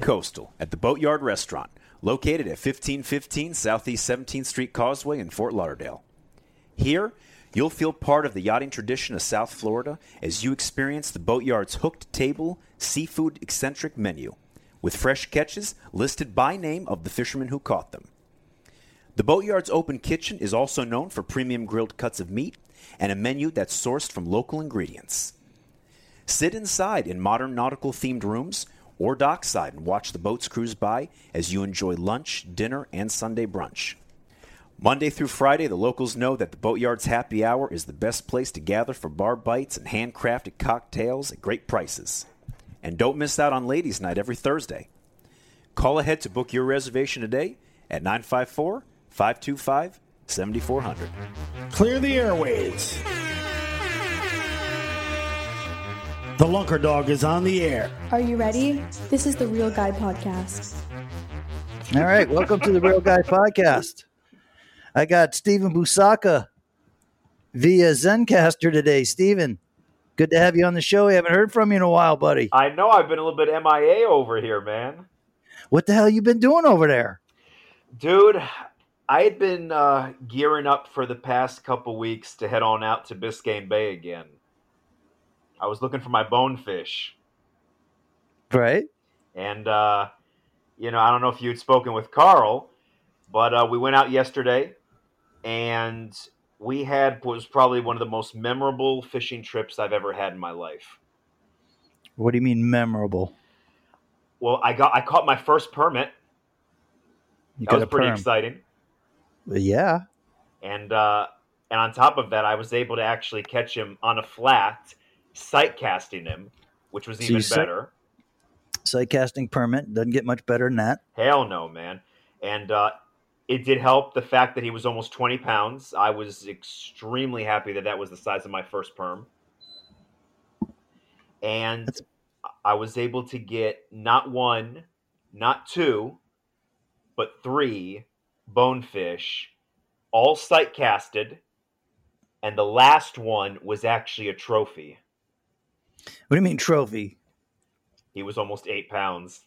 Coastal at the Boatyard Restaurant, located at 1515 Southeast 17th Street Causeway in Fort Lauderdale. Here, you'll feel part of the yachting tradition of South Florida as you experience the Boatyard's hooked table, seafood eccentric menu, with fresh catches listed by name of the fishermen who caught them. The Boatyard's open kitchen is also known for premium grilled cuts of meat and a menu that's sourced from local ingredients. Sit inside in modern nautical themed rooms or dockside and watch the boats cruise by as you enjoy lunch, dinner, and Sunday brunch. Monday through Friday, the locals know that the Boatyard's happy hour is the best place to gather for bar bites and handcrafted cocktails at great prices. And don't miss out on Ladies' Night every Thursday. Call ahead to book your reservation today at 954 525 7400. Clear the airways. The Lunker Dog is on the air. Are you ready? This is the Real Guy Podcast. All right, welcome to the Real Guy Podcast. I got Stephen Busaka via Zencastr today. Stephen, good to have you on the show. We haven't heard from you in a while, buddy. I know I've been a little bit MIA over here, man. What the hell you been doing over there? Dude, I had been uh, gearing up for the past couple weeks to head on out to Biscayne Bay again. I was looking for my bonefish. Right. And, uh, you know, I don't know if you had spoken with Carl, but uh, we went out yesterday and we had was probably one of the most memorable fishing trips I've ever had in my life. What do you mean memorable? Well, I got I caught my first permit. You that was pretty perm. exciting. Yeah. And uh, and on top of that, I was able to actually catch him on a flat sight casting him, which was even better. Sight casting permit doesn't get much better than that. Hell no, man. And uh, it did help the fact that he was almost 20 pounds. I was extremely happy that that was the size of my first perm. And That's... I was able to get not one, not two, but three bonefish, all sight casted. And the last one was actually a trophy. What do you mean trophy? He was almost eight pounds.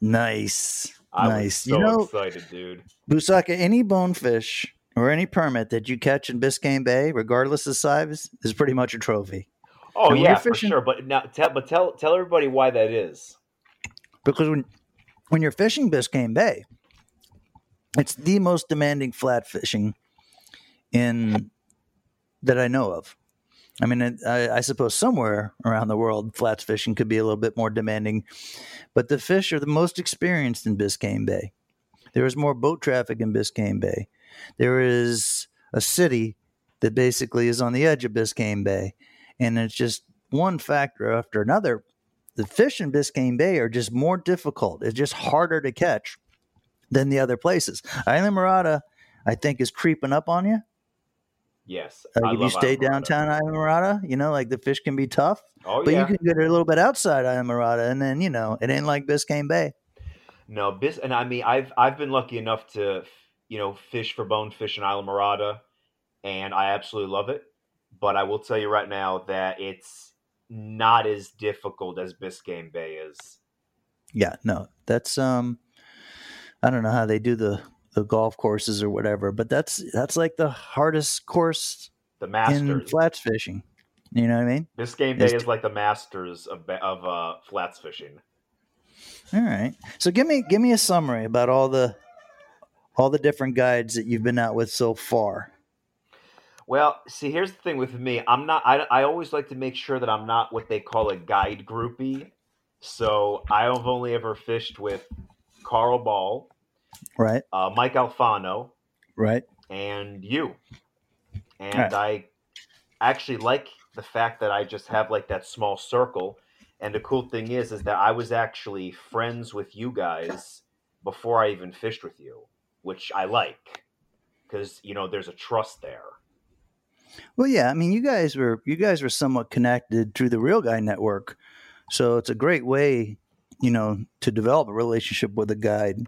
Nice. I nice. so you know, excited, dude. Busaka, any bonefish or any permit that you catch in Biscayne Bay, regardless of size, is pretty much a trophy. Oh and yeah, fishing, for sure. But now, tell, but tell tell everybody why that is. Because when when you're fishing Biscayne Bay, it's the most demanding flat fishing in that I know of. I mean, I, I, suppose somewhere around the world, flats fishing could be a little bit more demanding, but the fish are the most experienced in Biscayne Bay. There is more boat traffic in Biscayne Bay. There is a city that basically is on the edge of Biscayne Bay, and it's just one factor after another. The fish in Biscayne Bay are just more difficult. It's just harder to catch than the other places. Islamorada, I think, is creeping up on you Yes. Like if you stay downtown Islamorada, you know, like the fish can be tough. Oh, but yeah. you can get a little bit outside Islamorada, and then you know it ain't like Biscayne Bay. No, bis and I mean I've I've been lucky enough to you know fish for bonefish in Islamorada, and I absolutely love it. But I will tell you right now that it's not as difficult as Biscayne Bay is. Yeah, no, that's um, I don't know how they do the the golf courses or whatever. But that's that's like the hardest course the Masters in flats fishing. You know what I mean? Biscayne Bay is like the Masters of of uh, flats fishing. All right. So give me give me a summary about all the all the different guides that you've been out with so far. Well, see, here's the thing with me. I'm not. I, I always like to make sure that I'm not what they call a guide groupie. So I have only ever fished with Carl Ball, right? Uh, Mike Alfano, right? And you. And right. I actually like the fact that I just have like that small circle. And the cool thing is, is that I was actually friends with you guys before I even fished with you, which I like because you know there's a trust there. Well, yeah, I mean, you guys were you guys were somewhat connected through the Real Guy Network, so it's a great way, you know, to develop a relationship with a guide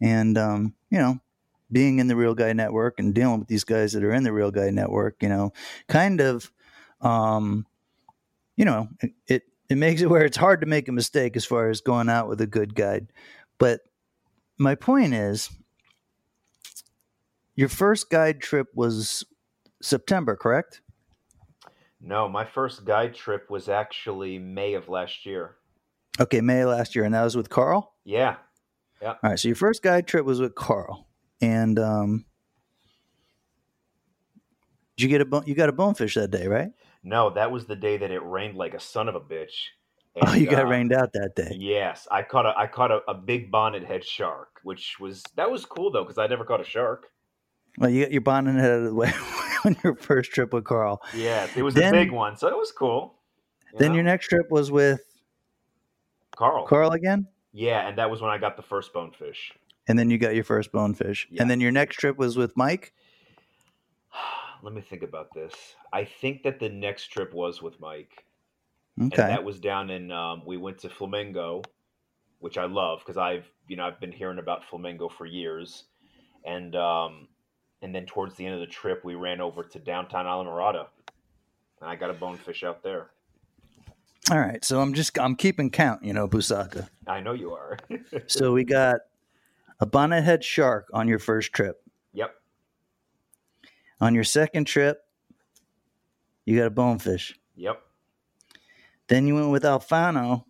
and um, you know being in the real guy network and dealing with these guys that are in the real guy network you know kind of um, you know it, it it makes it where it's hard to make a mistake as far as going out with a good guide. But my point is, your first guide trip was September, correct? No, my first guide trip was actually May of last year. Okay, May last year, and that was with Carl. Yeah. All right, so your first guide trip was with Carl, and um, did you get a bone? You got a bonefish that day, right? No, that was the day that it rained like a son of a bitch. oh, you got uh, rained out that day. Yes, I caught a I caught a, a big bonnet head shark, which was that was cool though because I never caught a shark. Well, you got your bonnet head out of the way on your first trip with Carl. Yes, it was Then- a big one, so it was cool. you Then know? your next trip was with Carl. Carl again, Yeah, and that was when I got the first bonefish. and then you got your first bonefish, Yeah. and then your next trip was with Mike. Let me think about this. I think that the next trip was with Mike. Okay. and that was down in um, we went to flamingo which i love because i've you know i've been hearing about flamingo for years and um, and then towards the end of the trip we ran over to downtown Islamorada, and i got a bonefish out there All right, so I'm just I'm keeping count, you know, Busaka. i know you are So we got a bonnethead shark on your first trip. yep On your second trip, you got a bonefish. yep Then you went with Alfano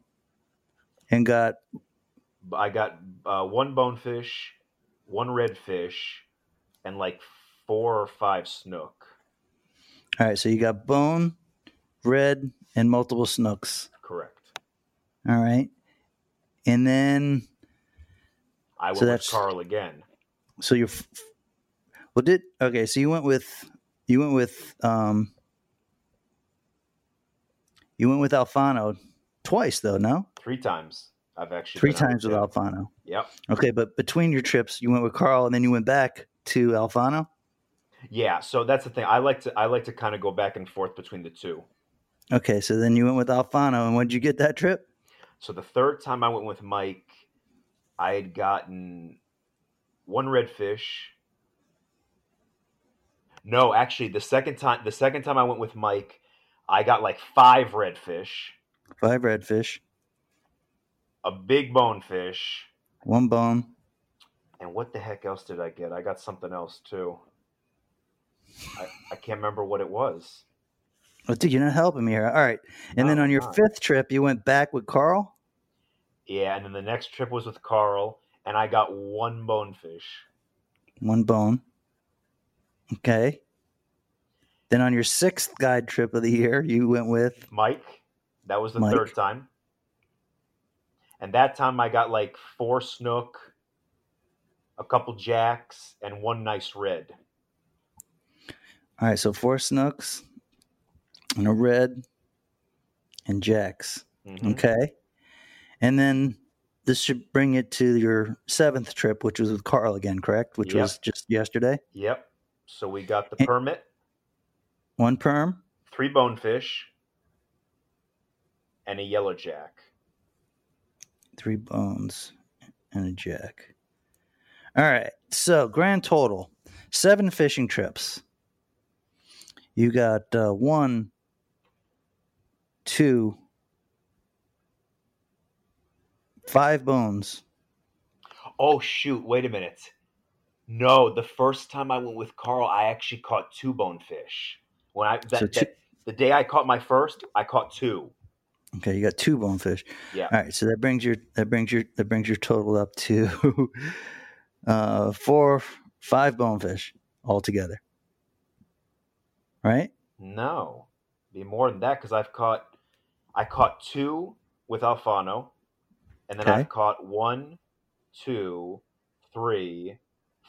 and got i got uh, one bonefish one redfish and like four or five snook all right. So you got bone, red, and multiple snooks. correct All right, and then i went So with that's- carl again so you're well did okay. So you went with you went with um you went with Alfano twice though, no? three times i've actually Three times with. Alfano. yep Okay, but between your trips, you went with Carl and then you went back to Alfano. Yeah, so that's the thing. I like to I like to kind of go back and forth between the two. Okay, so then you went with Alfano, and did you get that trip? So the third time I went with Mike, I had gotten one redfish. No, actually, the second time the second time I went with Mike, I got like five redfish, Five redfish, a big bonefish, one bone. and what the heck else did I get? I got something else too. I, I can't remember what it was. Oh, dude, you're not helping me here. All right, and then on your not. fifth trip, you went back with Carl. Yeah, and then the next trip was with Carl, and I got one bonefish. One bone. Okay. Then on your sixth guide trip of the year, you went with Mike. That was the Mike. third time. And that time I got like four snook, a couple jacks, and one nice red. all right. So four snooks and a red and jacks. Mhm. Okay. And then this should bring it to your seventh trip, which was with Carl again, correct? Which Yep. was just yesterday. Yep. So we got the And- permit, One perm. three bonefish, and a yellow jack. three bones, and a jack. All right. So grand total seven fishing trips. You got uh, one, two, five bones. Oh shoot! Wait a minute. No, the first time I went with Carl, I actually caught two bonefish. When I that, So two- that- the day I caught my first, I caught two. Okay, you got two bonefish. Yeah. All right, so that brings your that brings your that brings your total up to uh four five bonefish altogether. Right? No, be more than that because I've caught, I caught two with Alfano, and then Okay. I've caught one, two, three,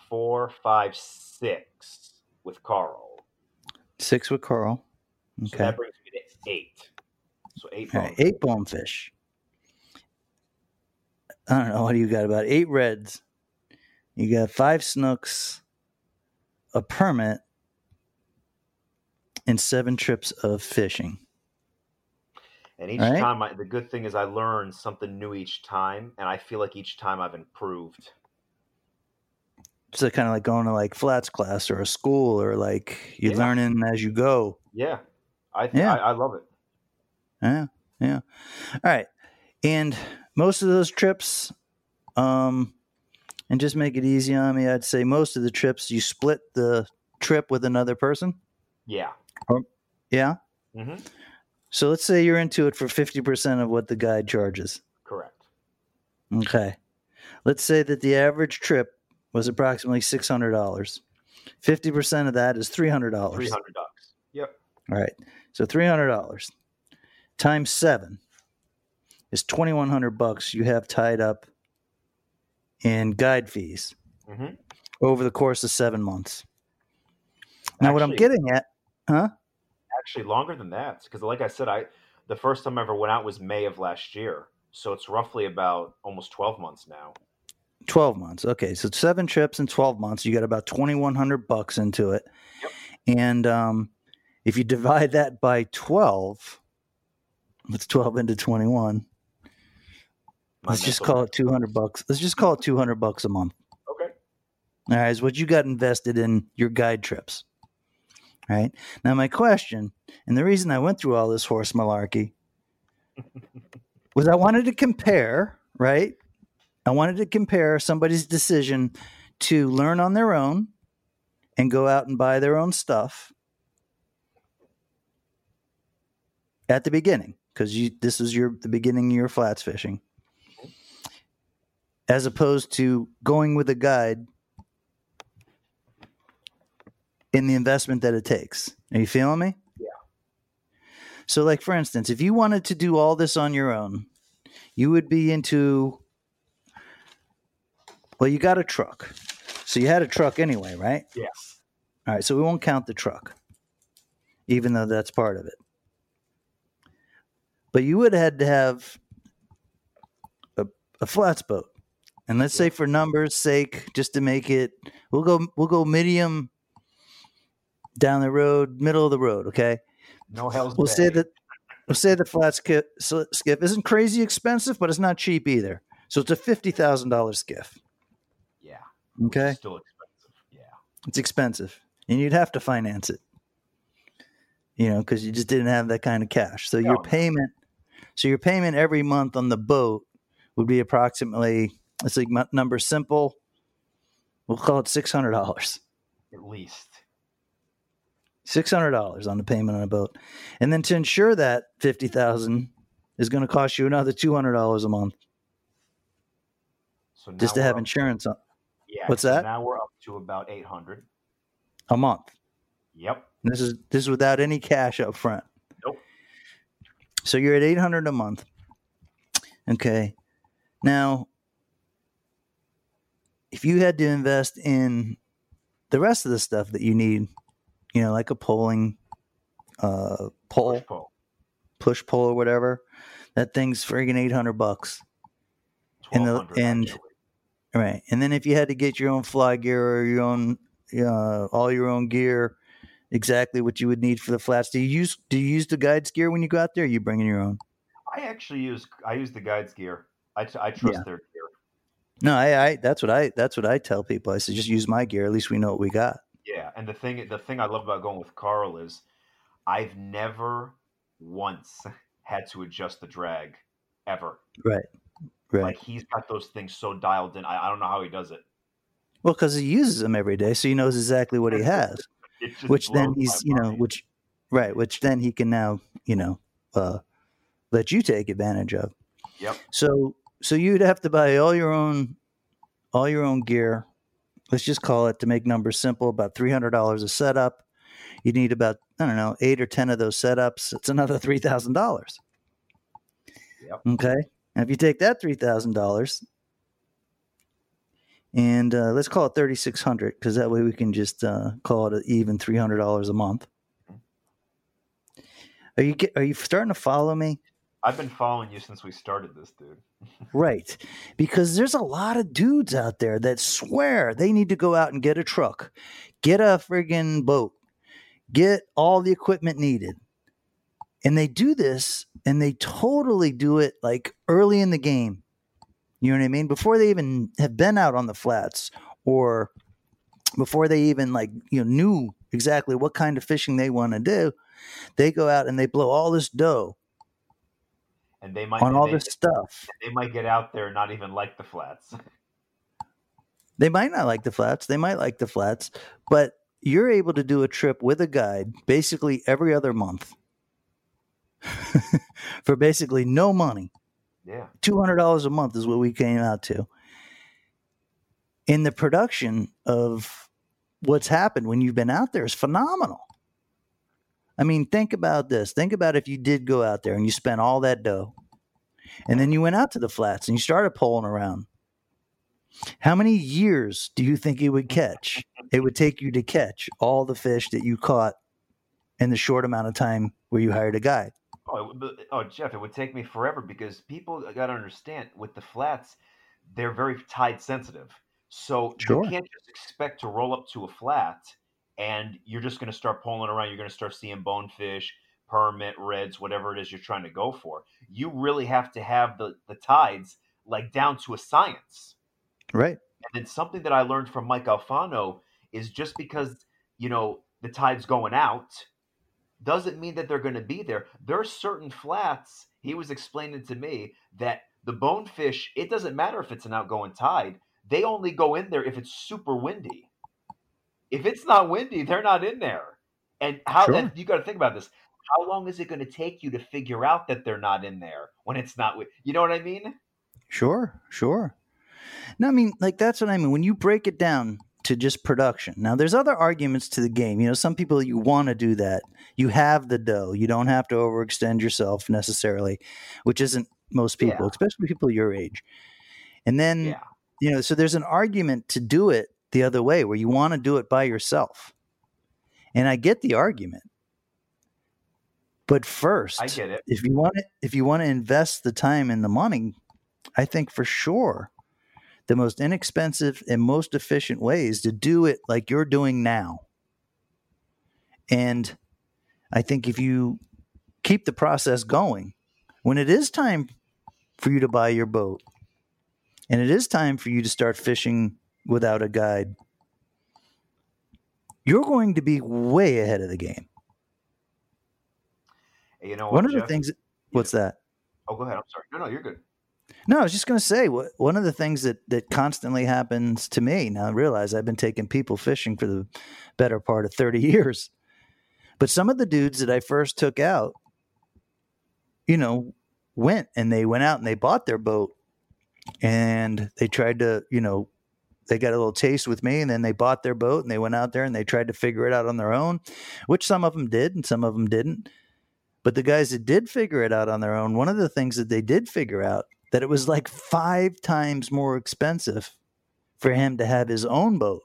four, five, six with Carl. Six with Carl. So Okay. that brings me to eight. So eight. Right, eight bonefish. I don't know. What do you got? About eight reds. You got five snooks, a permit, and seven trips of fishing. And each right. time, I, the good thing is I learn something new each time, and I feel like each time I've improved. So kind of like going to like flats class or a school or like you're Yeah. learning as you go. Yeah, I Yeah. I, I love it. Yeah. Yeah. All right. And most of those trips, um, and just make it easy on me, I'd say most of the trips you split the trip with another person. Yeah. Yeah. hmm So let's say you're into it for 50% of what the guide charges. Correct. Okay. Let's say that the average trip was approximately $600. 50% of that is $300. Three hundred bucks. Yep. All right. So $300 times 7 is 2100 bucks you have tied up in guide fees hmm over the course of 7 months. Now what I'm getting at, huh? Actually, longer than that, because like I said, I the first time I ever went out was May of last year, so it's roughly about almost twelve months now. 12 months. Okay, so seven trips in 12 months, you got about 2100 bucks into it. Yep. And um, if you divide that by 12, what's 12 into 21? My Let's just call it 200 bucks. Let's just call it 200 bucks a month. Okay. All right, is what you got invested in your guide trips. Right. Now, my question, and the reason I went through all this horse malarkey was I wanted to compare, right? I wanted to compare somebody's decision to learn on their own and go out and buy their own stuff at the beginning because you this is your the beginning of your flats fishing as opposed to going with a guide in the investment that it takes. Are you feeling me? Yeah. So, like for instance, if you wanted to do all this on your own, you would be into. Well, you got a truck, so you had a truck anyway, right? Yes. All right, so we won't count the truck, even though that's part of it. But you would have had to have a, a flats boat, and let's say for numbers' sake, just to make it, we'll go we'll go medium down the road, middle of the road. Okay, No hell's we'll say that we'll say the flat skip, skiff isn't crazy expensive, but it's not cheap either. So it's a fifty thousand dollars skiff. Yeah. Okay, Still expensive. Yeah. it's expensive, and you'd have to finance it. You know, because you just didn't have that kind of cash. So your oh, no. payment, so your payment every month on the boat would be approximately let's say mu- number simple. We'll call it six hundred dollars. At least. Six hundred dollars on the payment on a boat, and then to insure that fifty thousand is going to cost you another two hundred dollars a month So just to have insurance on, Yeah. What's so that? Now we're up to about eight hundred. a month. Yep. This is this is without any cash up front. Nope. So you're at eight hundred a month. Okay. Now, if you had to invest in the rest of the stuff that you need, you know, like a polling uh pole, Push pull. push pole or whatever, that thing's friggin' eight hundred bucks. And the- 1200 and- Right. And then if you had to get your own fly gear or your own uh, all your own gear, exactly what you would need for the flats. Do you use do you use the guides gear when you go out there? Or you bring in your own? I actually use I use the guides gear. I, t- I trust Yeah. their gear. No, I, I that's what I that's what I tell people. I say just use my gear. At least we know what we got. And the thing the thing I love about going with Carl is I've never once had to adjust the drag ever. Right. Right. Like he's got those things so dialed in. I, I don't know how he does it. well, because he uses them every day, so he knows exactly what he has. Which then he's you know which right which then he can now you know uh, let you take advantage of. Yep. So so you'd have to buy all your own all your own gear. Let's just call it to make numbers simple about three hundred dollars a setup. You need about I don't know eight or ten of those setups. It's another three thousand dollars. Yep. Okay, and if you take that three thousand dollars and uh, let's call it thirty six hundred because that way we can just uh, call it an even three hundred dollars a month. Are you are you starting to follow me? I've been following you since we started this, dude. Right. Because there's a lot of dudes out there that swear they need to go out and get a truck, get a friggin' boat, get all the equipment needed. And they do this and they totally do it like early in the game. You know what I mean? Before they even have been out on the flats or before they even like, you know, knew exactly what kind of fishing they want to do, they go out and they blow all this dough and they might on all they, this stuff. They might get out there and not even like the flats. They might not like the flats. They might like the flats, but you're able to do a trip with a guide basically every other month for basically no money. Yeah. $200 a month is what we came out to. In the production of what's happened when you've been out there is phenomenal. I mean, think about this. Think about if you did go out there and you spent all that dough and then you went out to the flats and you started pulling around. How many years do you think it would catch? It would take you to catch all the fish that you caught in the short amount of time where you hired a guide. Oh, would- oh, Jeff, it would take me forever because people got to understand with the flats, they're very tide sensitive. So Sure. you can't just expect to roll up to a flat and you're just going to start pulling around. You're going to start seeing bonefish, permit, reds, whatever it is you're trying to go for. You really have to have the, the tides like down to a science. Right. And then something that I learned from Mike Alfano is just because, you know, the tide's going out doesn't mean that they're going to be there. There are certain flats, he was explaining to me, that the bonefish, it doesn't matter if it's an outgoing tide. They only go in there if it's super windy. If it's not windy, they're not in there. And how Sure. and you got to think about this. How long is it going to take you to figure out that they're not in there when it's not? You know what I mean? Sure, sure. No, I mean, like that's what I mean. When you break it down to just production, now there's other arguments to the game. You know, some people you want to do that. You have the dough. You don't have to overextend yourself necessarily, which isn't most people, Yeah. especially people your age. And then, Yeah. you know, so there's an argument to do it the other way, where you want to do it by yourself. And I get the argument, but first, I get it. if you want to if you want to invest the time and the money i think for sure the most inexpensive and most efficient way is to do it like you're doing now and i think if you keep the process going when it is time for you to buy your boat and it is time for you to start fishing without a guide you're going to be way ahead of the game You know what, one of the things what's that Oh, go ahead. I'm sorry. No, no, you're good. No, I was just going to say one of the things that that constantly happens to me. Now I realize I've been taking people fishing for the better part of thirty years, but some of the dudes that I first took out, you know, went and they went out and they bought their boat, and they tried to, you know, they got a little taste with me, and then they bought their boat and they went out there and they tried to figure it out on their own, which some of them did and some of them didn't. But the guys that did figure it out on their own, one of the things that they did figure out that it was like five times more expensive for him to have his own boat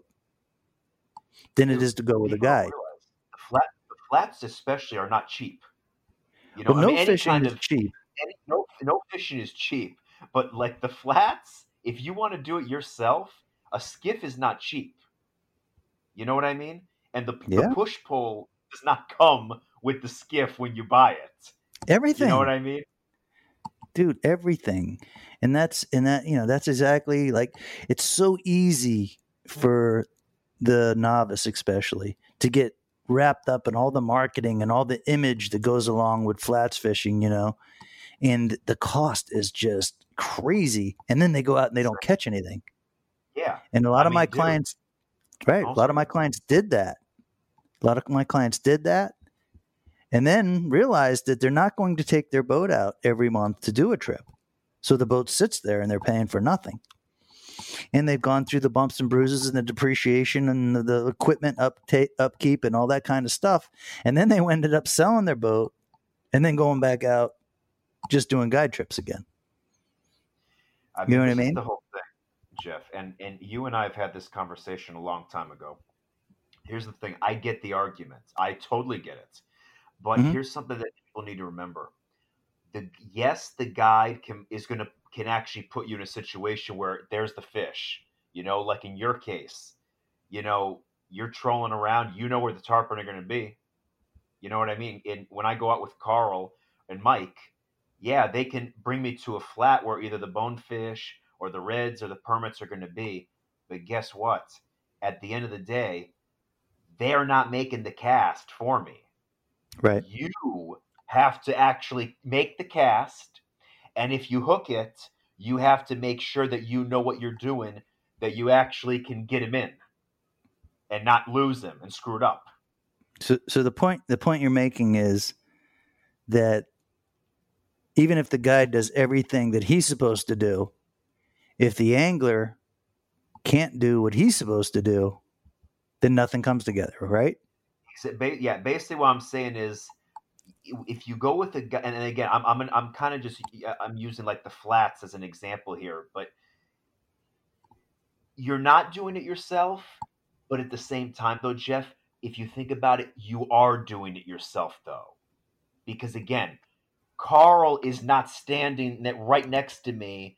than it is to go with a guide. The, flat, the flats, especially, are not cheap. You know, But I no mean, fishing kind is of cheap. any, no no fishing is cheap. But like the flats, if you want to do it yourself, a skiff is not cheap. You know what I mean? And the, Yeah. the push pole does not come with the skiff when you buy it. Everything. You know what I mean? dude everything and that's and that you know that's exactly like it's so easy for the novice especially to get wrapped up in all the marketing and all the image that goes along with flats fishing you know and the cost is just crazy and then they go out and they don't catch anything Yeah. and a lot I of my mean, dude, clients right. a lot of my clients did that. A lot of my clients did that and then realized that they're not going to take their boat out every month to do a trip. So the boat sits there and they're paying for nothing. And they've gone through the bumps and bruises and the depreciation and the, the equipment upta- upkeep and all that kind of stuff. And then they ended up selling their boat and then going back out just doing guide trips again. I You know what I mean? The whole thing, Jeff, and and you and I have had this conversation a long time ago. Here's the thing: I get the argument. I totally get it, but Mhm. here's something that people need to remember: the yes, the guide can is going to can actually put you in a situation where there's the fish. You know, like in your case, you know, you're trolling around. You know where the tarpon are going to be. You know what I mean? And when I go out with Carl and Mike, yeah, they can bring me to a flat where either the bonefish or the reds or the permits are going to be. But guess what? At the end of the day, they're not making the cast for me. right You have to actually make the cast And if you hook it, you have to make sure that you know what you're doing, that you actually can get him in and not lose him and screw it up. So, so the point the point you're making is that even if the guy does everything that he's supposed to do, if the angler can't do what he's supposed to do, then nothing comes together, right? Yeah, basically what I'm saying is if you go with a guy, and again, I'm I'm I'm kind of just I'm using like the flats as an example here, but you're not doing it yourself, but at the same time, though, Jeff, if you think about it, you are doing it yourself, though, because again, Carl is not standing right next to me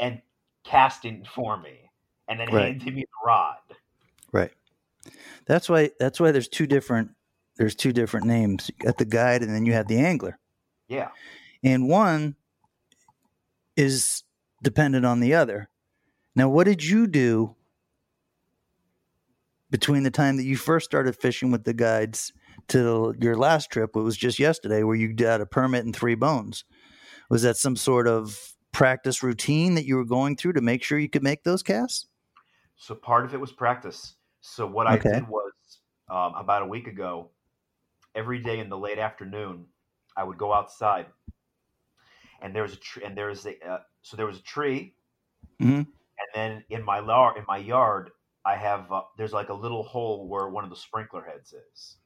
and casting for me, and then right. handing me the rod. Right. That's why. That's why there's two different there's two different names. You got the guide and then you have the angler. Yeah. And one is dependent on the other. Now, what did you do between the time that you first started fishing with the guides to your last trip? It was just yesterday where you got a permit and three bones. Was that some sort of practice routine that you were going through to make sure you could make those casts? So part of it was practice. So what okay. I did was um, about a week ago, every day in the late afternoon, I would go outside, and there was a tree, and there was a uh, so there was a tree, mm-hmm. and then in my lar- in my yard, I have uh, there's like a little hole where one of the sprinkler heads is.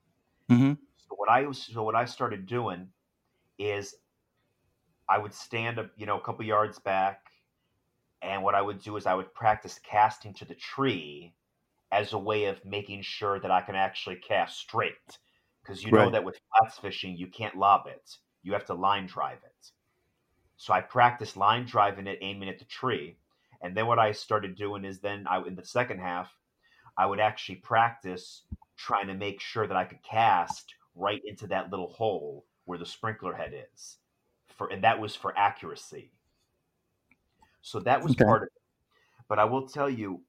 Mm-hmm. So what I so what I started doing is I would stand up, you know, a couple yards back, and what I would do is I would practice casting to the tree as a way of making sure that I can actually cast straight because you know that with flats fishing you can't lob it. You have to line drive it. So i practiced line driving it aiming at the tree and then what i started doing is then i in the second half i would actually practice trying to make sure that i could cast right into that little hole where the sprinkler head is for and that was for accuracy so that was okay. part of it but i will tell you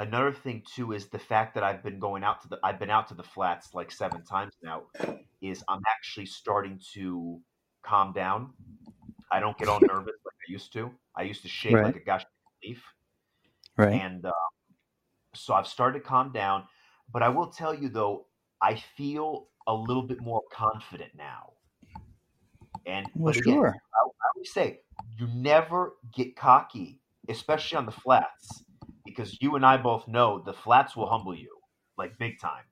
another thing too is the fact that I've been going out to the I've been out to the flats like seven times now is I'm actually starting to calm down. I don't get all nervous like I used to. I used to shake right. like a gosh leaf. Right. And uh, so I've started to calm down. But I will tell you though, I feel a little bit more confident now. And well, again, sure. I, I always say you never get cocky, especially on the flats because you and I both know the flats will humble you like big time.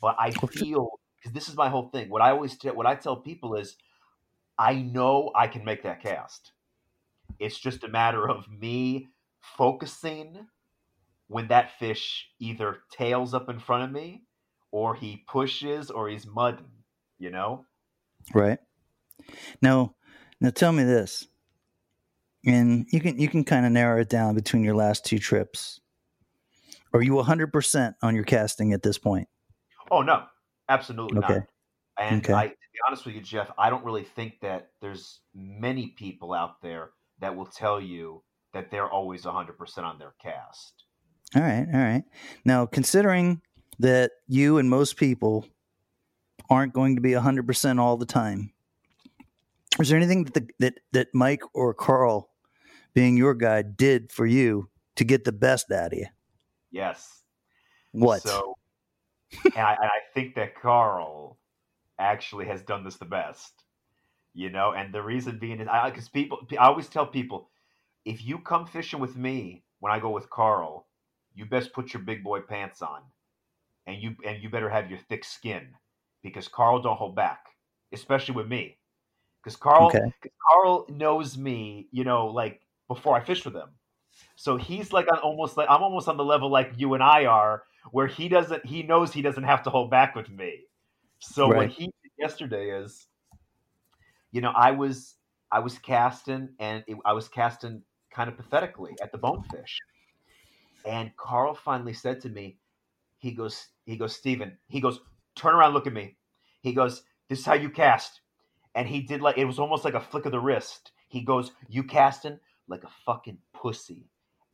But I feel because this is my whole thing. What I always t- what I tell people is, I know I can make that cast. It's just a matter of me focusing when that fish either tails up in front of me, or he pushes, or he's mudding. You know. Right. Now, now tell me this and you can you can kind of narrow it down between your last two trips. Are you 100% on your casting at this point? Oh, no, absolutely okay. not. And okay. I, to be honest with you, Jeff, I don't really think that there's many people out there that will tell you that they're always 100% on their cast. All right. All right. Now, considering that you and most people aren't going to be 100% all the time, is there anything that, the, that, that Mike or Carl, being your guide, did for you to get the best out of you? Yes. What? So, and I, and I think that Carl actually has done this the best. You know, and the reason being is I because people, I always tell people, if you come fishing with me when I go with Carl, you best put your big boy pants on, and you and you better have your thick skin, because Carl don't hold back, especially with me, because Carl, okay. Carl knows me, you know, like before I fish with him. So he's like on almost like I'm almost on the level like you and I are, where he doesn't he knows he doesn't have to hold back with me. So right. what he did yesterday is, you know, I was I was casting and it, I was casting kind of pathetically at the bonefish, and Carl finally said to me, he goes he goes Steven, he goes turn around look at me, he goes this is how you cast, and he did like it was almost like a flick of the wrist. He goes you casting like a fucking pussy.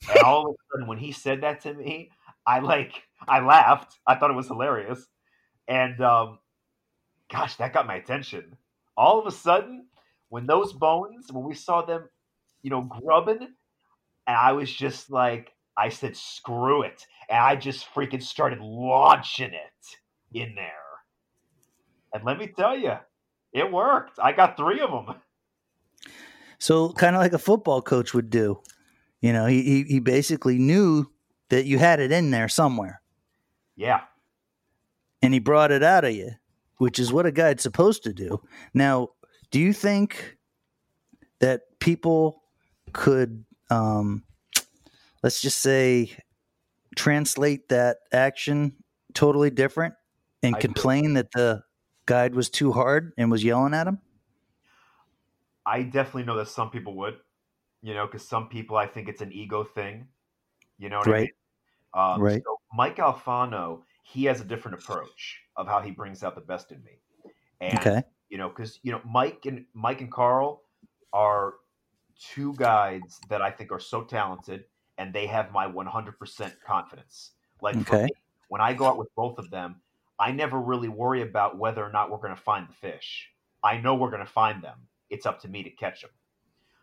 And all of a sudden, when he said that to me, I like I laughed. I thought it was hilarious, and um, gosh, that got my attention. All of a sudden, when those bones, when we saw them, you know, grubbing, and I was just like, I said, screw it. And I just freaking started launching it in there. And let me tell you, it worked. I got three of them. So kind of like a football coach would do. You know, he, he, basically knew that you had it in there somewhere Yeah. and he brought it out of you, which is what a guide's supposed to do. Now, do you think that people could, um, let's just say, translate that action totally different and I do. complain that the guide was too hard and was yelling at him? I definitely know that some people would, you know, because some people, I think it's an ego thing. You know what I Right. mean? Um, Right. So Mike Alfano, he has a different approach of how he brings out the best in me. And, Okay. you know, because, you know, Mike and Mike and Carl are two guides that I think are so talented and they have my 100% confidence. Like, for Okay. me, when I go out with both of them, I never really worry about whether or not we're going to find the fish. I know we're going to find them. It's up to me to catch them.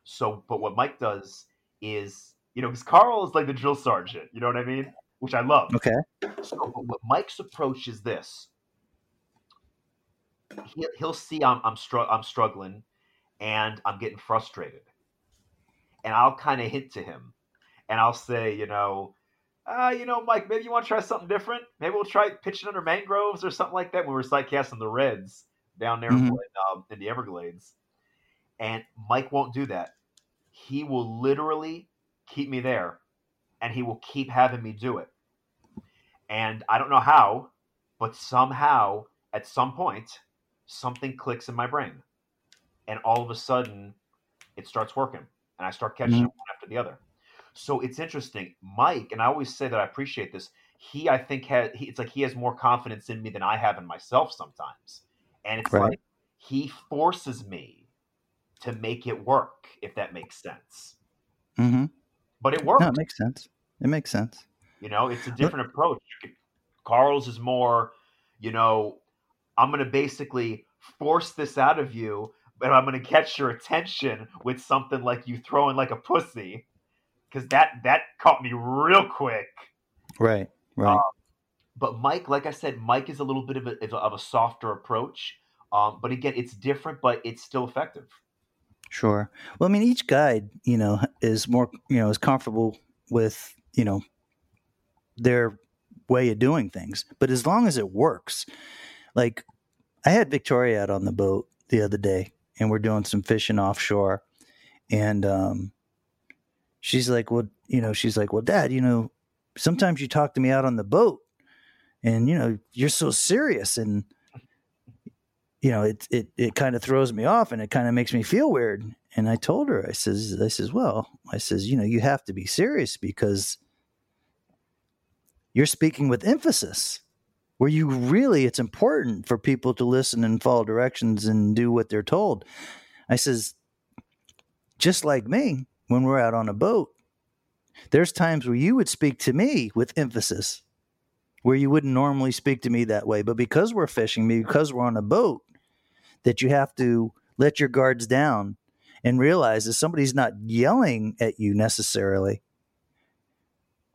So, but what Mike does is, you know, because Carl is like the drill sergeant, you know what I mean? Which I love. Okay. So, but what Mike's approach is this: he'll, he'll see I'm I'm, str- I'm struggling, and I'm getting frustrated, and I'll kind of hint to him, and I'll say, you know, uh, you know, Mike, maybe you want to try something different. Maybe we'll try pitching under mangroves or something like that. When we were sight casting the Reds down there Mhm. in, um, in the Everglades, and Mike won't do that. He will literally keep me there, and he will keep having me do it. And I don't know how, but somehow at some point, something clicks in my brain. And all of a sudden, it starts working. And I start catching Mhm. one after the other. So it's interesting. Mike, and I always say that I appreciate this, he, I think, has, he, it's like he has more confidence in me than I have in myself sometimes. And it's Right. like he forces me to make it work, if that makes sense. Mm-hmm. But it works. No, it makes sense. It makes sense. You know, it's a different approach. Carl's is more, you know, I'm going to basically force this out of you, but I'm going to catch your attention with something like you throwing like a pussy, because that that caught me real quick. Right. Right. But Mike, like I said, Mike is a little bit of a, of a softer approach. Um, but again, it's different, but it's still effective. Sure. Well, I mean, each guide, you know, is more, you know, is comfortable with, you know, their way of doing things. But as long as it works, like I had Victoria out on the boat the other day and we're doing some fishing offshore. And um, she's like, well, you know, she's like, well, dad, you know, sometimes you talk to me out on the boat and, you know, you're so serious. And, you know, it it it kind of throws me off and it kind of makes me feel weird. And I told her, I says, I says, well, I says, you know, you have to be serious because you're speaking with emphasis. Where you really, it's important for people to listen and follow directions and do what they're told. I says, just like me, when we're out on a boat, there's times where you would speak to me with emphasis, where you wouldn't normally speak to me that way. But because we're fishing, because we're on a boat, that you have to let your guards down and realize that somebody's not yelling at you necessarily,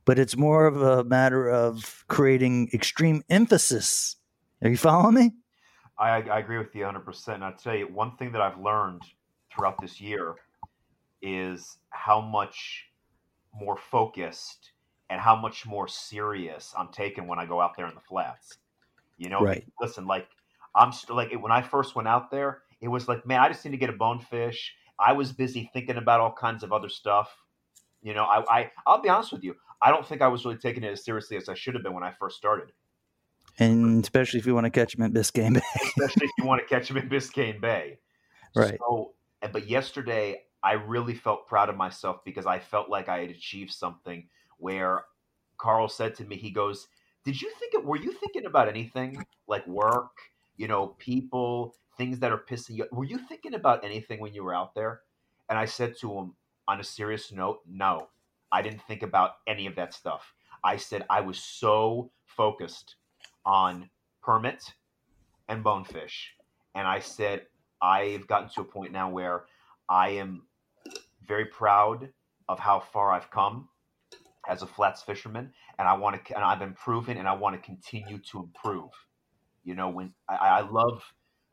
but it's more of a matter of creating extreme emphasis. Are you following me? I, I agree with you 100%. And tell you, one thing that I've learned throughout this year is how much more focused and how much more serious I'm taking when I go out there in the flats. You know, Right. listen, like I'm st- like when I first went out there, it was like, man, I just need to get a bonefish. I was busy thinking about all kinds of other stuff. You know, I, I I'll be honest with you, I don't think I was really taking it as seriously as I should have been when I first started. And especially if you want to catch them at Biscayne Bay. especially if you want to catch them in Biscayne Bay. Right. So, but yesterday I really felt proud of myself because I felt like I had achieved something. Where Carl said to me, he goes, "Did you think it? Were you thinking about anything like work? You know, people, things that are pissing you? Were you thinking about anything when you were out there?" And I said to him, on a serious note, no, I didn't think about any of that stuff. I said I was so focused on permit and bonefish. And I said, I've gotten to a point now where I am very proud of how far I've come as a flats fisherman, and I want to, and I've improved, and I want to continue to improve. You know, when I, I love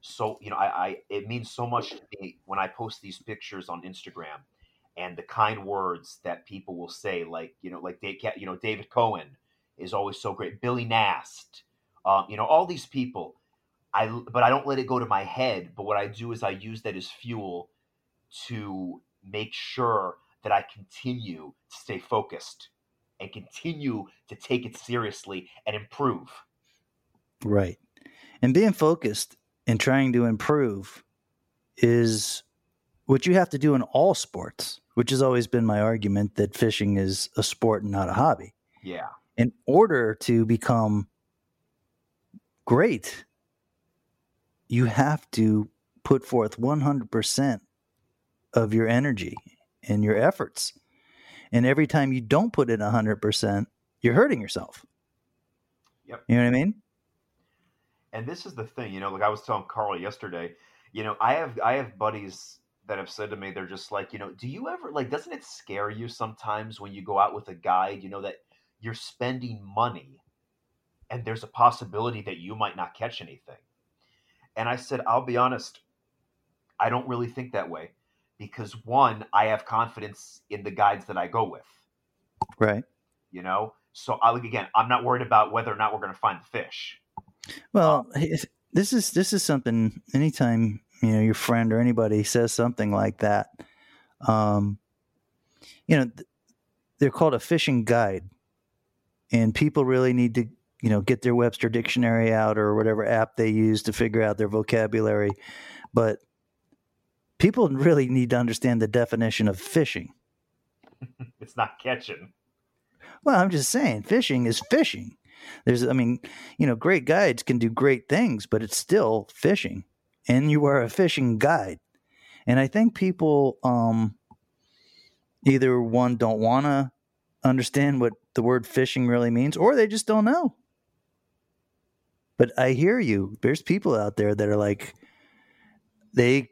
so, you know, I, I it means so much to me when I post these pictures on Instagram, and the kind words that people will say, like you know, like Dave, you know, David Cohen is always so great, Billy Nast, um, you know, all these people. I, but I don't let it go to my head. But what I do is I use that as fuel to make sure that I continue to stay focused and continue to take it seriously and improve. Right. And being focused and trying to improve is what you have to do in all sports, which has always been my argument that fishing is a sport and not a hobby. Yeah. In order to become great, you have to put forth 100% of your energy and your efforts. And every time you don't put in 100%, you're hurting yourself. Yep. You know what I mean? And this is the thing, you know, like I was telling Carl yesterday, you know, I have I have buddies that have said to me they're just like, you know, do you ever like doesn't it scare you sometimes when you go out with a guide, you know that you're spending money and there's a possibility that you might not catch anything. And I said, I'll be honest, I don't really think that way because one, I have confidence in the guides that I go with. Right. You know, so I like again, I'm not worried about whether or not we're going to find the fish. Well, this is this is something. Anytime you know your friend or anybody says something like that, um, you know, they're called a fishing guide, and people really need to you know get their Webster dictionary out or whatever app they use to figure out their vocabulary, but people really need to understand the definition of fishing. it's not catching. Well, I'm just saying, fishing is fishing. There's, I mean, you know, great guides can do great things, but it's still fishing, and you are a fishing guide. And I think people, um, either one don't want to understand what the word fishing really means, or they just don't know. But I hear you. There's people out there that are like, they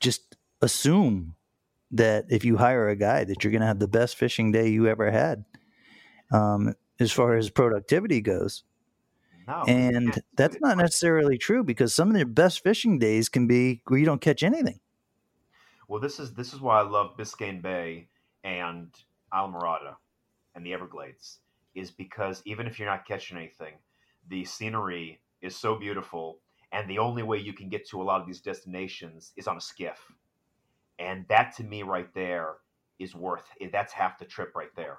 just assume that if you hire a guy that you're going to have the best fishing day you ever had um, as far as productivity goes. No, and that's not necessarily true because some of the best fishing days can be where you don't catch anything. Well this is this is why i love biscayne bay and islamorada and the everglades is because even if you're not catching anything the scenery is so beautiful and the only way you can get to a lot of these destinations is on a skiff. And that to me right there is worth that's half the trip right there.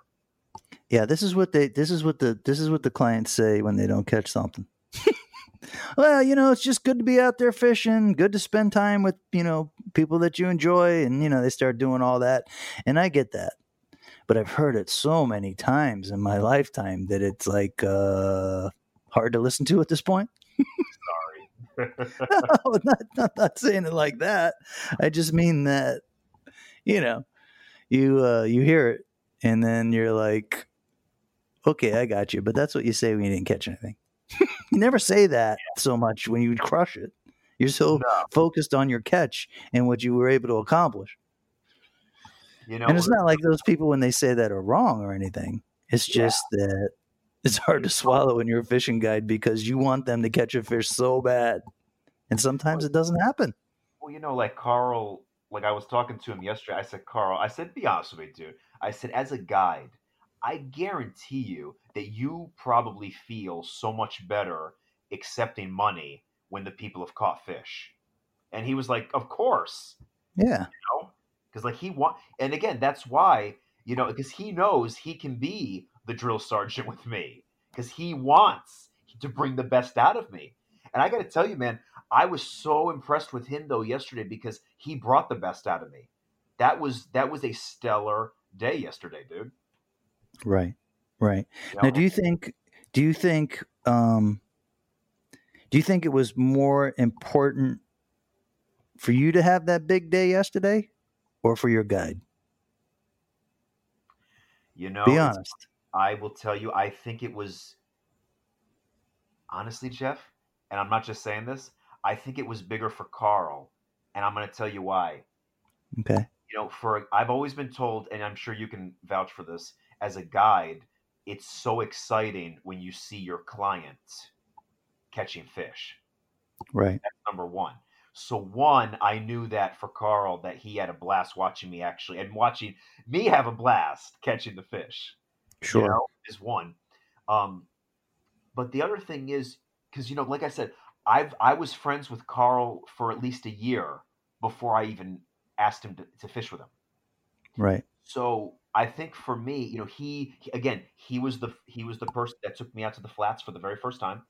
Yeah this is what they this is what the this is what the clients say when they don't catch something. Well you know it's just good to be out there fishing good to spend time with you know people that you enjoy and you know they start doing all that. And i get that. But i've heard it so many times in my lifetime that it's like uh hard to listen to at this point no, not, not, not saying it like that. I just mean that, you know, you uh, you hear it and then you're like, okay, I got you. But that's what you say when you didn't catch anything. you never say that so much when you crush it. You're so No. focused on your catch and what you were able to accomplish. you know and it's not like those people when they say that are wrong or anything. It's Yeah. just that it's hard to swallow when you're a fishing guide because you want them to catch a fish so bad. And sometimes it doesn't happen. Well, you know, like Carl, like I was talking to him yesterday. I said, Carl, I said, be honest with me, dude. I said, as a guide, I guarantee you that you probably feel so much better accepting money when the people have caught fish. And he was like, of course, Yeah. because like he want, and again, that's why you know, because he knows he can be the drill sergeant with me, because he wants to bring the best out of me. And I got to tell you, man, I was so impressed with him though yesterday because he brought the best out of me. That was that was a stellar day yesterday, dude. Right. Right. You Now do you think do you think um do you think it was more important for you to have that big day yesterday or for your guide? You know, Be honest. I will tell you, I think it was honestly, Jeff, and I'm not just saying this, I think it was bigger for Carl and I'm going to tell you why. Okay. You know, for I've always been told, and I'm sure you can vouch for this as a guide. It's so exciting when you see your client catching fish. Right. That's number one. So one, I knew that for Carl that he had a blast watching me actually and watching me have a blast catching the fish. Sure. You know, is one. Um, but the other thing is because you know, like I said, I've I was friends with Carl for at least a year before I even asked him to, to fish with him. Right. So I think for me, you know, he, he again, he was the he was the person that took me out to the flats for the very first time.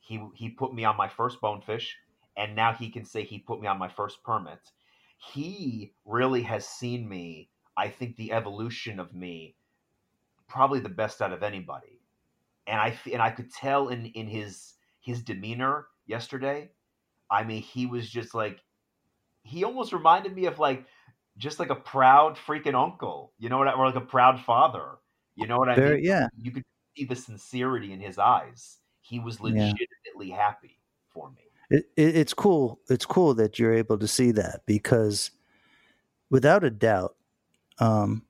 He he put me on my first bonefish, and now he can say he put me on my first permit. He really has seen me. I think the evolution of me, probably the best out of anybody, and I and I could tell in in his his demeanor yesterday. I mean, he was just like he almost reminded me of like just like a proud freaking uncle, you know what? I, or like a proud father, you know what I Very, mean? yeah. You could see the sincerity in his eyes. He was Yeah. legitimately happy for me. It, it, it's cool. It's cool that you're able to see that because, without a doubt, um,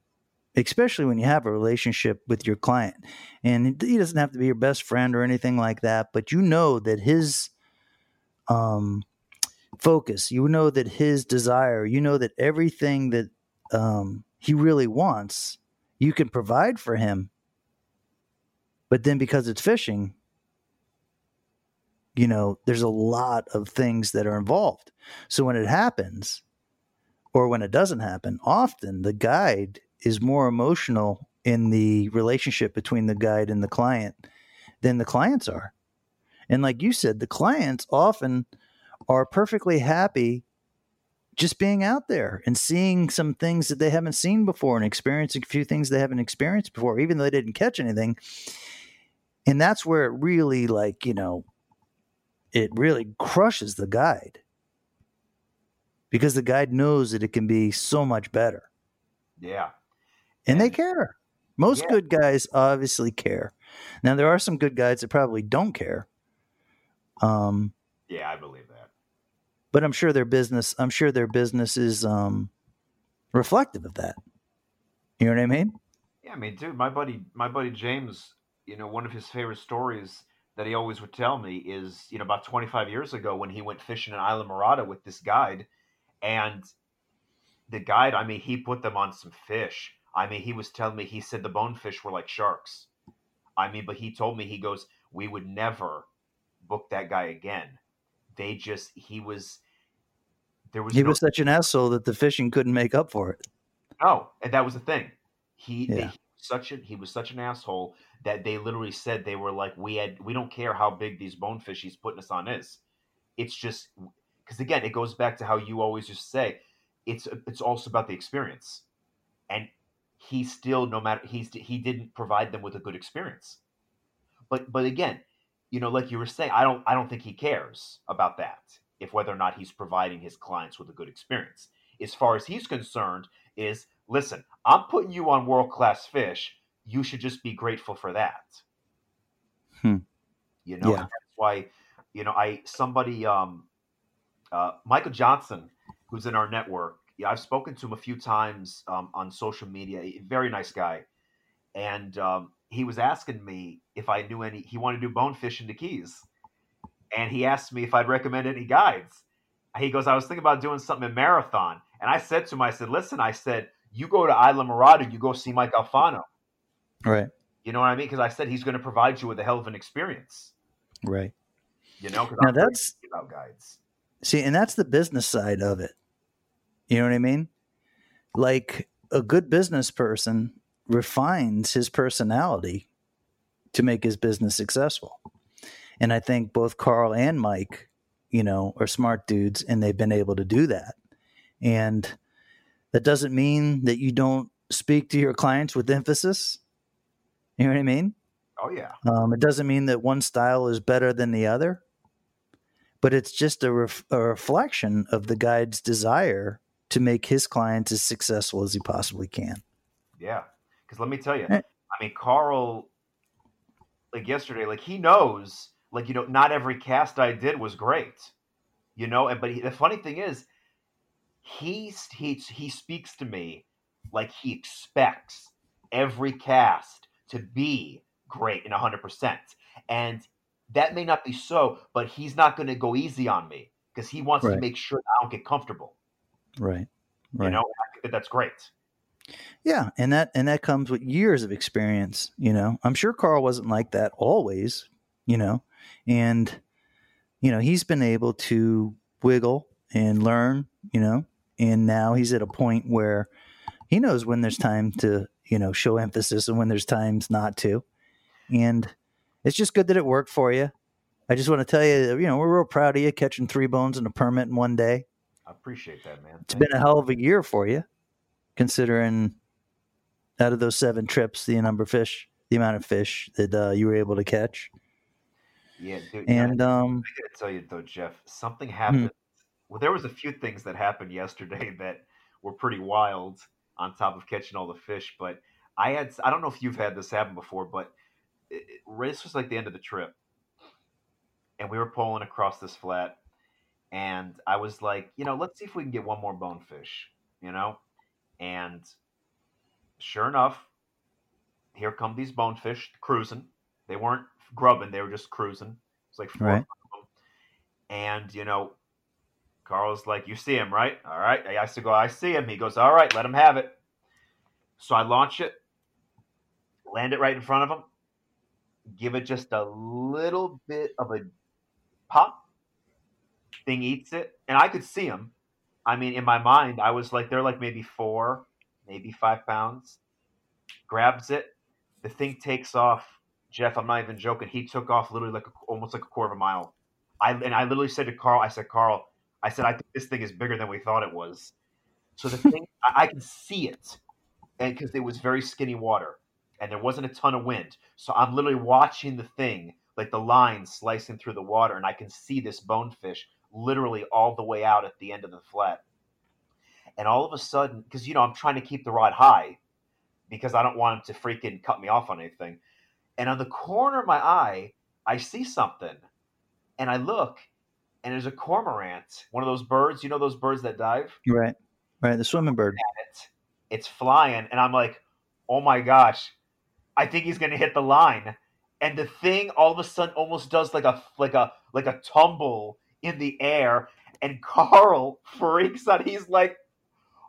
especially when you have a relationship with your client, and he doesn't have to be your best friend or anything like that, but you know that his um, focus, you know that his desire, you know that everything that um, he really wants, you can provide for him. But then because it's fishing, you know, there's a lot of things that are involved. So when it happens, or when it doesn't happen, often the guide is more emotional in the relationship between the guide and the client than the clients are. And like you said, the clients often are perfectly happy just being out there and seeing some things that they haven't seen before and experiencing a few things they haven't experienced before, even though they didn't catch anything. And that's where it really, like, you know, it really crushes the guide because the guide knows that it can be so much better Yeah. And they care. Most Yeah. good guys obviously care. Now there are some good guys that probably don't care. Um, Yeah, I believe that. but I'm sure their business I'm sure their business is um reflective of that. You know what I mean? Yeah, I mean, dude, my buddy, my buddy James, you know, one of his favorite stories that he always would tell me is, you know, about 25 years ago when he went fishing in Islamorada with this guide, and the guide, I mean, he put them on some fish. I mean, he was telling me, he said the bonefish were like sharks. I mean, but he told me, he goes, we would never book that guy again. They just, he was, there was He no was such an asshole that the fishing couldn't make up for it. Oh, and that was the thing. He, Yeah. he was such a he was such an asshole that they literally said they were like, we had we don't care how big these bonefish he's putting us on is. It's just because again, it goes back to how you always just say, it's it's also about the experience, and he still no matter he's he didn't provide them with a good experience. But but again, you know, like you were saying, I don't I don't think he cares about that if whether or not he's providing his clients with a good experience. As far as he's concerned, is listen, I'm putting you on world class fish. You should just be grateful for that. Hmm. You know, Yeah. that's why, you know, I somebody um uh Michael Johnson, who's in our network, yeah, I've spoken to him a few times um, on social media. A Very nice guy. And um, he was asking me if I knew any he wanted to do bonefish in the Keys. And he asked me if I'd recommend any guides. He goes, I was thinking about doing something in Marathon. And I said to him, I said, listen, I said, you go to Islamorada, you go see Mike Alfano. Right. You know what I mean? Because I said he's going to provide you with a hell of an experience. Right. You know, because Now I'm that's- about guides. See, and that's the business side of it. You know what I mean? Like a good business person refines his personality to make his business successful. And I think both Carl and Mike, you know, are smart dudes and they've been able to do that. And that doesn't mean that you don't speak to your clients with emphasis. You know what I mean? Oh yeah, Um, it doesn't mean that one style is better than the other, but it's just a, ref- a reflection of the guide's desire to make his clients as successful as he possibly can. yeah. Because let me tell you, Eh. I mean, Carl, like yesterday, like he knows, like you know, not every cast I did was great. you know. And but he, the funny thing is, he he he speaks to me like he expects every cast to be great and 100%. And that may not be so, but he's not going to go easy on me because he wants Right. to make sure I don't get comfortable. Right. Right. You know, that's great. Yeah, and that and that comes with years of experience, you know. I'm sure Carl wasn't like that always, you know. And you know, he's been able to wiggle and learn, you know, and now he's at a point where he knows when there's time to, you know, show emphasis and when there's times not to. And it's just good that it worked for you. I just want to tell you, you know, we're real proud of you catching three bones and a permit in one day. I appreciate that, man. It's Thank been a hell of a year for you, considering out of those seven trips, the number of fish, the amount of fish that uh, you were able to catch. Yeah, dude. you And um, I gotta tell you though, Jeff, something happened. Well, there was a few things that happened yesterday that were pretty wild. On top of catching all the fish, but I had I don't know if you've had this happen before, but it, it- this was like the end of the trip, and we were pulling across this flat, and I was like, you know, let's see if we can get one more bonefish, you know, and sure enough, here come these bonefish cruising. They weren't grubbing; they were just cruising. It's like four Right. of them. And you know, Carl's like, "You see him, right? All right." I used to go, "I see him." He goes, "All right, let him have it." So I launch it, land it right in front of him, give it just a little bit of a pop. Thing eats it, and I could see him. I mean, in my mind, I was like, they're like maybe four, maybe five pounds. Grabs it, the thing takes off. Jeff, I'm not even joking. He took off literally like a, almost like a quarter of a mile. I and I literally said to Carl, I said, Carl, I said, I think this thing is bigger than we thought it was. So the thing, I, I can see it, and because it was very skinny water, and there wasn't a ton of wind, so I'm literally watching the thing, like the line slicing through the water, and I can see this bonefish literally all the way out at the end of the flat. And all of a sudden, because you know I'm trying to keep the rod high, because I don't want him to freaking cut me off on anything. And on the corner of my eye, I see something, and I look, and there's a cormorant, one of those birds. You know those birds that dive. right, right, the swimming bird. It, it's flying, and I'm like, oh my gosh, I think he's gonna hit the line. And the thing all of a sudden almost does like a like a like a tumble in the air, and Carl freaks out. He's like,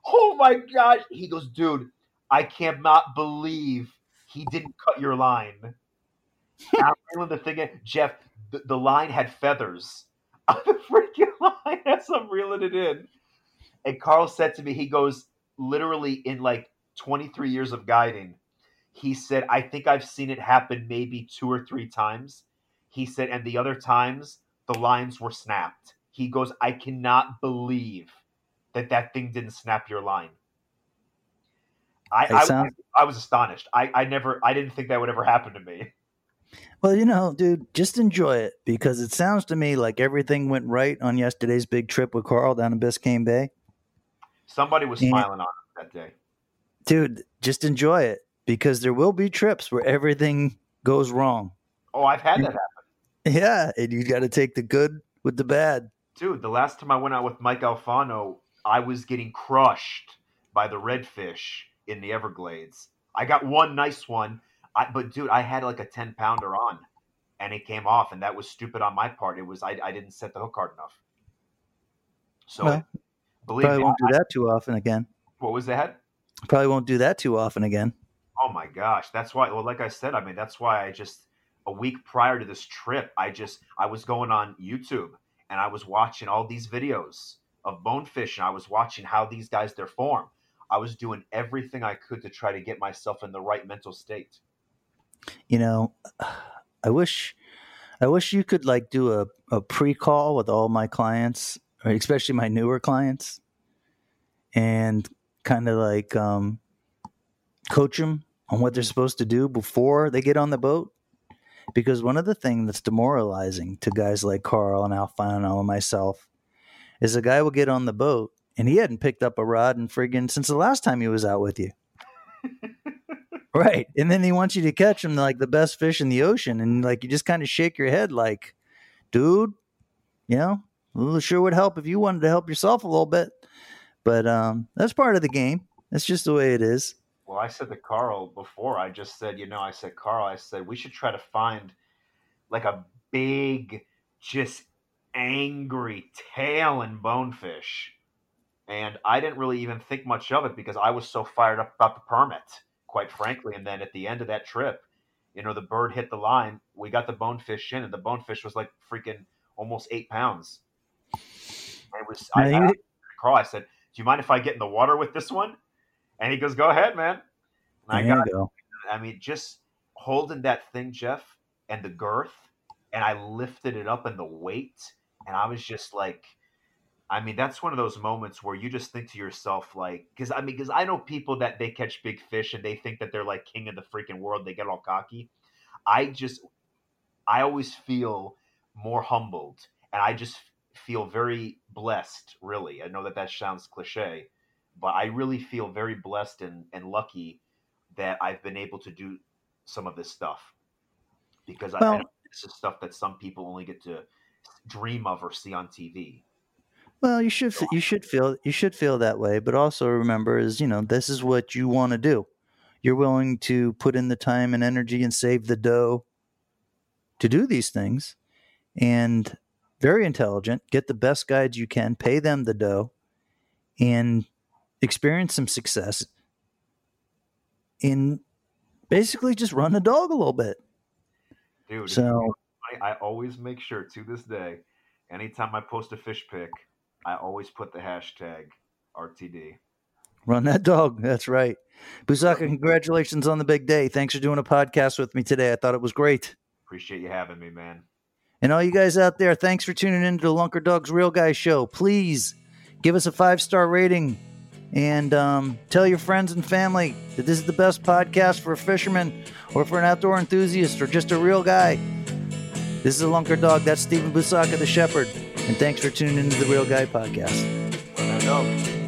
oh my gosh. He goes, dude, I cannot believe he didn't cut your line. I'm reeling the thing. Jeff, the, the line had feathers on the freaking line as I'm reeling it in. And Carl said to me, he goes, literally in like 23 years of guiding, he said, I think I've seen it happen maybe two or three times. He said, and the other times the lines were snapped. He goes, I cannot believe that that thing didn't snap your line. I, I, sounds- I was astonished. I, I never, I didn't think that would ever happen to me. Well, you know, dude, just enjoy it because it sounds to me like everything went right on yesterday's big trip with Carl down in Biscayne Bay. Somebody was Yeah. smiling on us that day. Dude, just enjoy it because there will be trips where everything goes wrong. Oh, I've had that happen. Yeah, and you got to take the good with the bad. Dude, the last time I went out with Mike Alfano, I was getting crushed by the redfish in the Everglades. I got one nice one, I, but dude, I had like a ten pounder on, and it came off, and that was stupid on my part. It was I, I didn't set the hook hard enough. So Well, believe Probably me, won't do that too often again. what was that? Probably won't do that too often again. Oh my gosh, that's why. Well, like I said, I mean, that's why I just a week prior to this trip, I just I was going on YouTube and I was watching all these videos of bonefish, and I was watching how these guys their form. I was doing everything I could to try to get myself in the right mental state. You know, I wish, I wish you could like do a, a pre call with all my clients, especially my newer clients, and kind of like um, coach them on what they're supposed to do before they get on the boat. Because one of the things that's demoralizing to guys like Carl and Alfano and myself is a guy will get on the boat and he hadn't picked up a rod and friggin' since the last time he was out with you. right. And then he wants you to catch him like the best fish in the ocean. And like you just kind of shake your head like, dude, you know, it sure would help if you wanted to help yourself a little bit. But um, that's part of the game. That's just the way it is. Well, I said to Carl before, I just said, you know, I said, Carl, I said, we should try to find like a big, just angry tail and bonefish. And I didn't really even think much of it because I was so fired up about the permit, quite frankly. And then at the end of that trip, you know, the bird hit the line. We got the bonefish in, and the bonefish was like freaking almost eight pounds. It was. I, I, Carl, I said, "Do you mind if I get in the water with this one?" And he goes, "Go ahead, man." I got. Go. I mean, just holding that thing, Jeff, and the girth, and I lifted it up and the weight, and I was just like, I mean, that's one of those moments where you just think to yourself, like, because I mean, because I know people that they catch big fish and they think that they're like king of the freaking world. They get all cocky. I just, I always feel more humbled, and I just feel very blessed. Really, I know that that sounds cliche, but I really feel very blessed and and lucky that I've been able to do some of this stuff because well, I, I this is stuff that some people only get to dream of or see on TV. Well, you should you should feel you should feel that way, but also remember is you know this is what you want to do. You're willing to put in the time and energy and save the dough to do these things, and very intelligent. Get the best guides you can, pay them the dough, and experience some success. In basically just run the dog a little bit. Dude, so I, I always make sure to this day, anytime I post a fish pic, I always put the hashtag RTD. Run that dog. That's right. Busaka, congratulations on the big day. Thanks for doing a podcast with me today. I thought it was great. Appreciate you having me, man. And all you guys out there, thanks for tuning in to the Lunker Dogs Real Guy Show. Please give us a five star rating and um, tell your friends and family that this is the best podcast for a fisherman or for an outdoor enthusiast or just a real guy. This is a Lunker Dog. That's Stephen Busaka, the shepherd. And thanks for tuning into the Real Guy Podcast.